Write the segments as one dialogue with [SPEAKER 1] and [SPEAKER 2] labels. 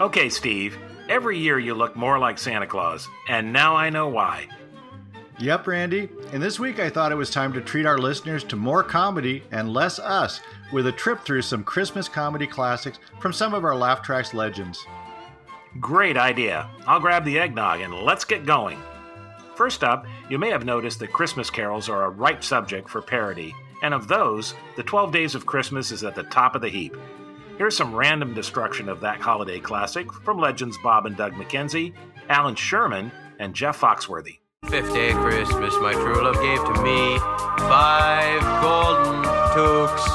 [SPEAKER 1] Okay, Steve, every year you look more like Santa Claus, and now I know why.
[SPEAKER 2] Yep, Randy. And this week I thought it was time to treat our listeners to more comedy and less us with a trip through some Christmas comedy classics from some of our Laugh Tracks legends.
[SPEAKER 1] Great idea. I'll grab the eggnog and let's get going. First up, you may have noticed that Christmas carols are a ripe subject for parody, and of those, The 12 Days of Christmas is at the top of the heap. Here's some random destruction of that holiday classic from legends Bob and Doug McKenzie, Allan Sherman, and Jeff Foxworthy.
[SPEAKER 3] Fifth day of Christmas, my true love gave to me five golden toques,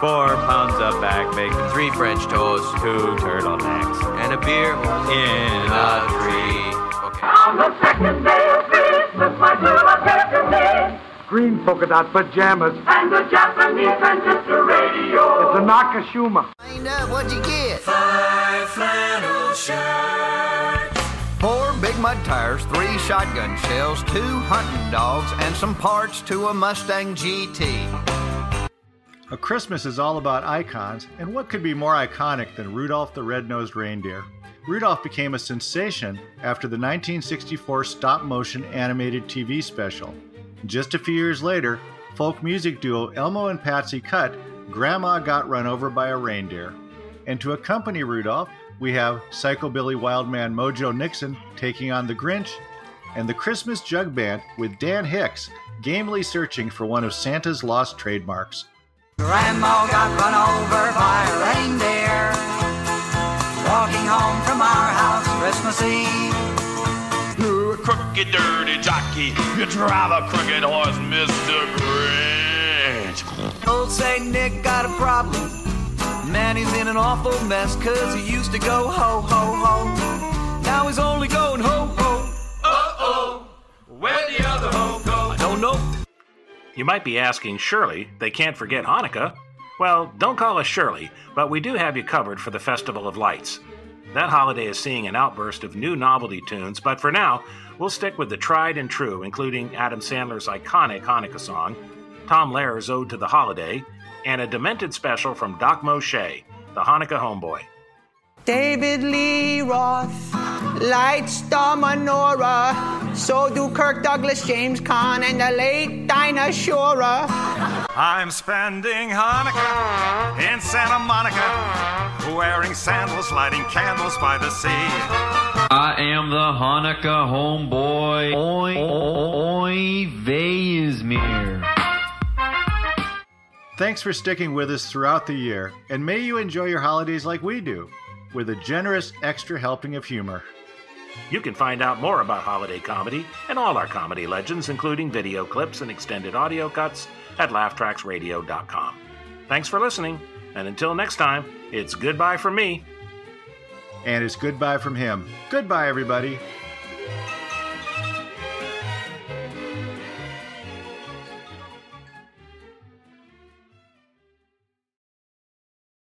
[SPEAKER 4] four pounds of back bacon,
[SPEAKER 3] three French toasts,
[SPEAKER 4] two turtlenecks,
[SPEAKER 3] and a beer
[SPEAKER 4] in
[SPEAKER 3] a tree. Okay.
[SPEAKER 5] On the second day of Christmas, my true love gave to me
[SPEAKER 6] green polka dot pajamas,
[SPEAKER 5] and the Japanese transistor radio.
[SPEAKER 6] It's a Nakashima.
[SPEAKER 7] Find out what'd you get?
[SPEAKER 8] Five flannel shirts.
[SPEAKER 7] Four big mud tires, three shotgun shells, two hunting dogs, and some parts to a Mustang GT.
[SPEAKER 2] A Christmas is all about icons, and what could be more iconic than Rudolph the Red-Nosed Reindeer? Rudolph became a sensation after the 1964 stop motion animated TV special. Just a few years later, folk music duo Elmo and Patsy cut Grandma Got Run Over by a Reindeer. And to accompany Rudolph, we have Psychobilly Wildman Mojo Nixon taking on the Grinch, and the Christmas Jug Band with Dan Hicks gamely searching for one of Santa's lost trademarks.
[SPEAKER 9] Grandma got run over by a reindeer walking home from our house Christmas Eve You
[SPEAKER 10] crooked, dirty jockey. You drive a crooked horse, Mr. Grinch.
[SPEAKER 9] Old Saint Nick got a problem. Man, he's in an awful mess, cause he used to go ho, ho, ho. Now he's only going ho, ho.
[SPEAKER 10] Uh oh. Where'd the other ho go?
[SPEAKER 9] I don't know.
[SPEAKER 1] You might be asking, surely they can't forget Hanukkah? Well, don't call us Shirley, but we do have you covered for the Festival of Lights. That holiday is seeing an outburst of new novelty tunes, but for now, We'll stick with the tried and true, including Adam Sandler's iconic Hanukkah song, Tom Lehrer's Ode to the Holiday, and a demented special from Doc Moshe, the Hanukkah homeboy.
[SPEAKER 11] David Lee Roth lights the menorah. So do Kirk Douglas, James Caan, and the late Dinah Shore.
[SPEAKER 12] I'm spending Hanukkah in Santa Monica, wearing sandals, lighting candles by the sea.
[SPEAKER 13] I am the Hanukkah homeboy. Oi, oi, Veismir.
[SPEAKER 2] Thanks for sticking with us throughout the year, and may you enjoy your holidays like we do with a generous extra helping of humor.
[SPEAKER 1] You can find out more about holiday comedy and all our comedy legends, including video clips and extended audio cuts, at laughtracksradio.com. Thanks for listening, and until next time, it's goodbye from me.
[SPEAKER 2] And it's goodbye from him. Goodbye, everybody.